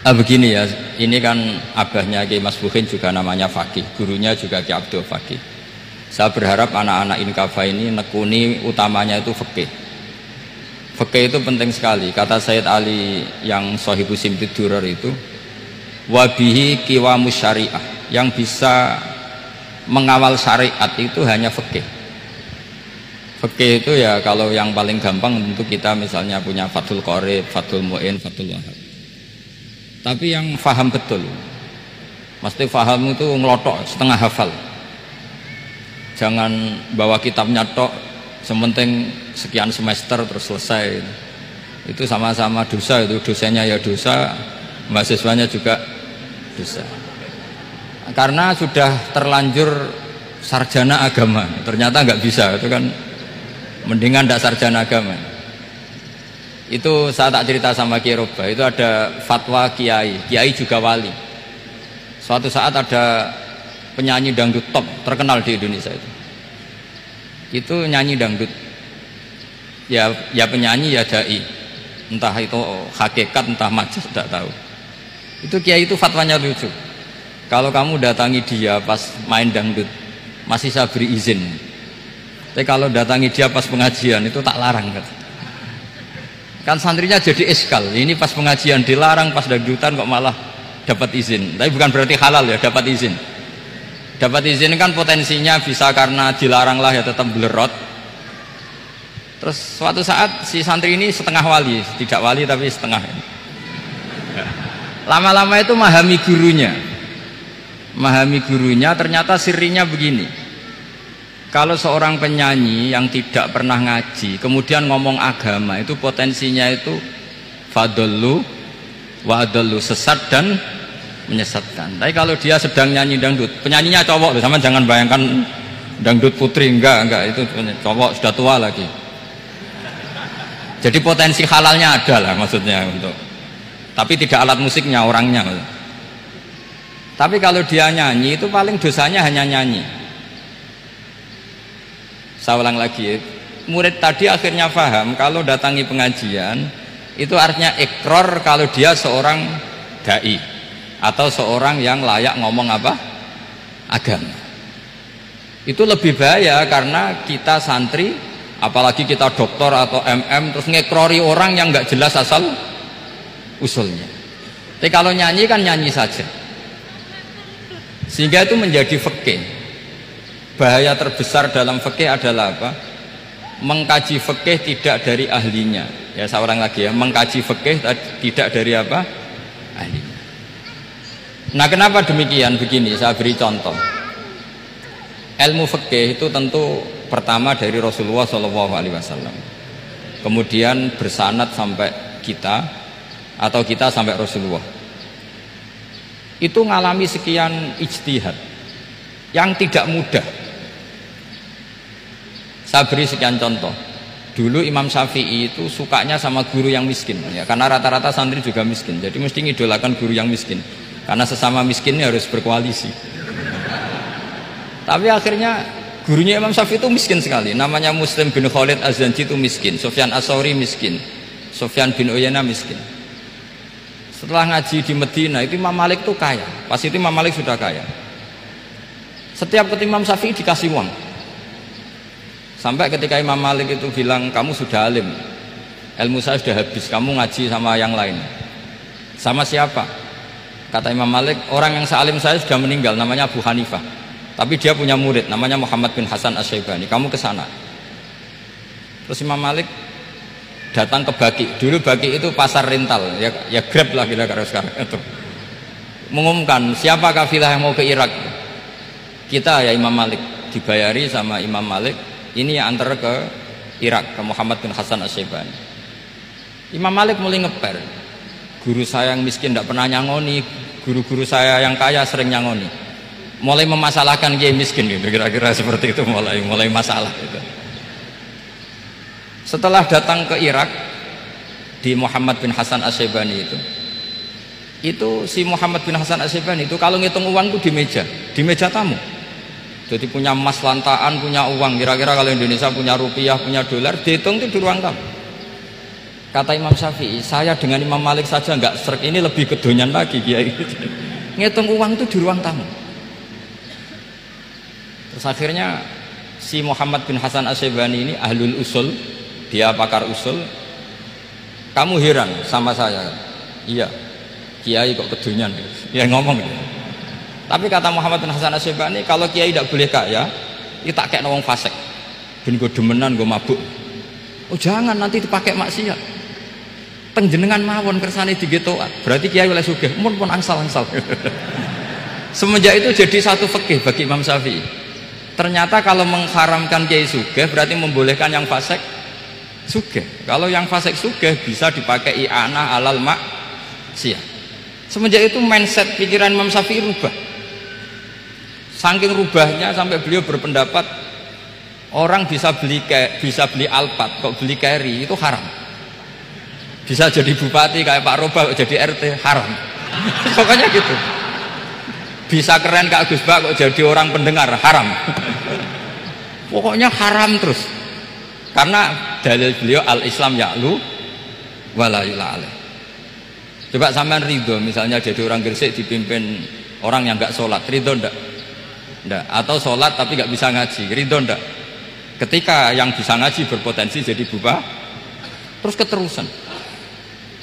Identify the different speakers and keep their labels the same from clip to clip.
Speaker 1: Ah, begini ya, ini kan abahnya Kiai Mas Bukin juga namanya Fakih, gurunya juga Kiai Abdul Fakih. Saya berharap anak-anak Inkafa ini nekuni utamanya itu fakih. Fakih itu penting sekali. Kata Sayyid Ali yang Sohibu Simpid Durar itu, wabihi kiwamu syariah yang bisa mengawal syariat itu hanya fakih. Fakih itu ya kalau yang paling gampang tentu kita misalnya punya Fathul Qorib, Fathul Mu'in, Fathul Wahab tapi yang faham betul mesti faham itu ngelotok setengah hafal. Jangan bawa kitabnya tok sementing sekian semester terus selesai. Itu sama-sama dosa itu dosanya ya dosa mahasiswanya juga dosa. Karena sudah terlanjur sarjana agama ternyata nggak bisa itu kan mendingan tidak sarjana agama itu saya tak cerita sama Kiai Roba. Itu ada fatwa Kiai. Kiai juga wali. Suatu saat ada penyanyi dangdut top terkenal di Indonesia itu. Itu nyanyi dangdut. Ya ya penyanyi ya dai. Entah itu hakikat entah majas tidak tahu. Itu Kiai itu fatwanya lucu. Kalau kamu datangi dia pas main dangdut masih saya beri izin. Tapi kalau datangi dia pas pengajian itu tak larang kata kan santrinya jadi eskal ini pas pengajian dilarang pas dangdutan kok malah dapat izin. Tapi bukan berarti halal ya dapat izin. Dapat izin kan potensinya bisa karena dilarang lah ya tetap belerot. Terus suatu saat si santri ini setengah wali tidak wali tapi setengah. Lama-lama itu memahami gurunya. Memahami gurunya ternyata sirinya begini kalau seorang penyanyi yang tidak pernah ngaji, kemudian ngomong agama, itu potensinya itu fadlu wa sesat dan menyesatkan. Tapi kalau dia sedang nyanyi dangdut, penyanyinya cowok, sama jangan bayangkan dangdut putri enggak, enggak itu cowok sudah tua lagi. Jadi potensi halalnya ada lah maksudnya untuk tapi tidak alat musiknya orangnya. Tapi kalau dia nyanyi itu paling dosanya hanya nyanyi saya ulang lagi murid tadi akhirnya paham kalau datangi pengajian itu artinya ekor kalau dia seorang dai atau seorang yang layak ngomong apa? Agama. Itu lebih bahaya karena kita santri apalagi kita doktor atau MM terus ngekrori orang yang nggak jelas asal usulnya. Tapi kalau nyanyi kan nyanyi saja. Sehingga itu menjadi fakih bahaya terbesar dalam fikih adalah apa? Mengkaji fikih tidak dari ahlinya. Ya seorang lagi ya, mengkaji fikih tidak dari apa? Ahlinya. Nah, kenapa demikian? Begini, saya beri contoh. Ilmu fikih itu tentu pertama dari Rasulullah Shallallahu Alaihi Wasallam. Kemudian bersanat sampai kita atau kita sampai Rasulullah. Itu ngalami sekian ijtihad yang tidak mudah saya beri sekian contoh. Dulu Imam Syafi'i itu sukanya sama guru yang miskin ya karena rata-rata santri juga miskin. Jadi mesti ngidolakan guru yang miskin. Karena sesama miskinnya harus berkoalisi. Tapi akhirnya gurunya Imam Syafi'i itu miskin sekali. Namanya Muslim bin Khalid Az-Zanji itu miskin, Sofyan Asori miskin, Sofyan bin Uyana miskin. Setelah ngaji di Medina itu Imam Malik itu kaya. Pas itu Imam Malik sudah kaya. Setiap ke Imam Syafi'i dikasih uang Sampai ketika Imam Malik itu bilang, kamu sudah alim, ilmu saya sudah habis, kamu ngaji sama yang lain. Sama siapa? Kata Imam Malik, orang yang sealim saya sudah meninggal, namanya Abu Hanifah. Tapi dia punya murid, namanya Muhammad bin Hasan Asyaibani. Kamu ke sana. Terus Imam Malik datang ke Baki. Dulu Baki itu pasar rental, ya, ya grab lah kita kalau sekarang itu. Mengumumkan siapa kafilah yang mau ke Irak. Kita ya Imam Malik dibayari sama Imam Malik ini yang antar ke Irak ke Muhammad bin Hasan Asyibani Imam Malik mulai ngeper guru saya yang miskin tidak pernah nyangoni guru-guru saya yang kaya sering nyangoni. Mulai memasalahkan dia miskin gitu. Kira-kira seperti itu mulai mulai masalah gitu. setelah datang ke Irak di Muhammad bin Hasan Asyibani itu itu si Muhammad bin Hasan Asyibani itu kalau ngitung uang itu di meja di meja tamu jadi punya emas lantaan, punya uang. Kira-kira kalau Indonesia punya rupiah, punya dolar, dihitung itu di ruang tamu. Kata Imam Syafi'i, saya dengan Imam Malik saja nggak serik ini lebih kedonyan lagi kiai. Ngitung uang itu di ruang tamu. Terus akhirnya si Muhammad bin Hasan Asyibani ini ahlul usul, dia pakar usul. Kamu heran sama saya? Iya, kiai kok kedonyan. Ya ngomong gitu. Tapi kata Muhammad bin Hasan Asyibani, kalau kiai tidak boleh kaya, itu tak kayak nawang fasek. Ben gue demenan, gue mabuk. Oh jangan nanti dipakai maksiat. Penjenengan mawon kersane digetokan. Berarti kiai oleh sugih. Mun pun angsal-angsal. Semenjak itu jadi satu fikih bagi Imam Syafi'i. Ternyata kalau mengharamkan kiai sugih berarti membolehkan yang fasik sugih. Kalau yang fasik sugih bisa dipakai i'anah alal mak siap semenjak itu mindset pikiran Imam Syafi'i rubah saking rubahnya sampai beliau berpendapat orang bisa beli bisa beli alpat kok beli carry itu haram. Bisa jadi bupati kayak Pak Roba jadi RT haram. Pokoknya gitu. Bisa keren Kak Gus Bak kok jadi orang pendengar haram. Pokoknya haram terus. Karena dalil beliau al Islam ya'lu wala coba sampean ridho misalnya jadi orang Gresik dipimpin orang yang nggak sholat ridho ndak ndak atau sholat tapi nggak bisa ngaji ridho ndak ketika yang bisa ngaji berpotensi jadi bubah terus keterusan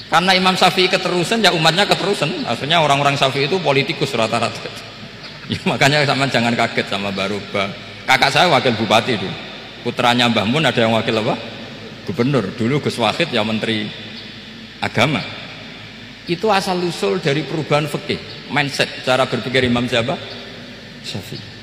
Speaker 1: karena Imam Syafi'i keterusan ya umatnya keterusan. Akhirnya orang-orang Syafi'i itu politikus rata-rata. Ya, makanya sama jangan kaget sama Baruba. Kakak saya wakil bupati itu. Putranya Mbah Mun ada yang wakil apa? Gubernur. Dulu Gus Wahid ya menteri agama. Itu asal usul dari perubahan fikih, mindset, cara berpikir Imam siapa? Syafi'i.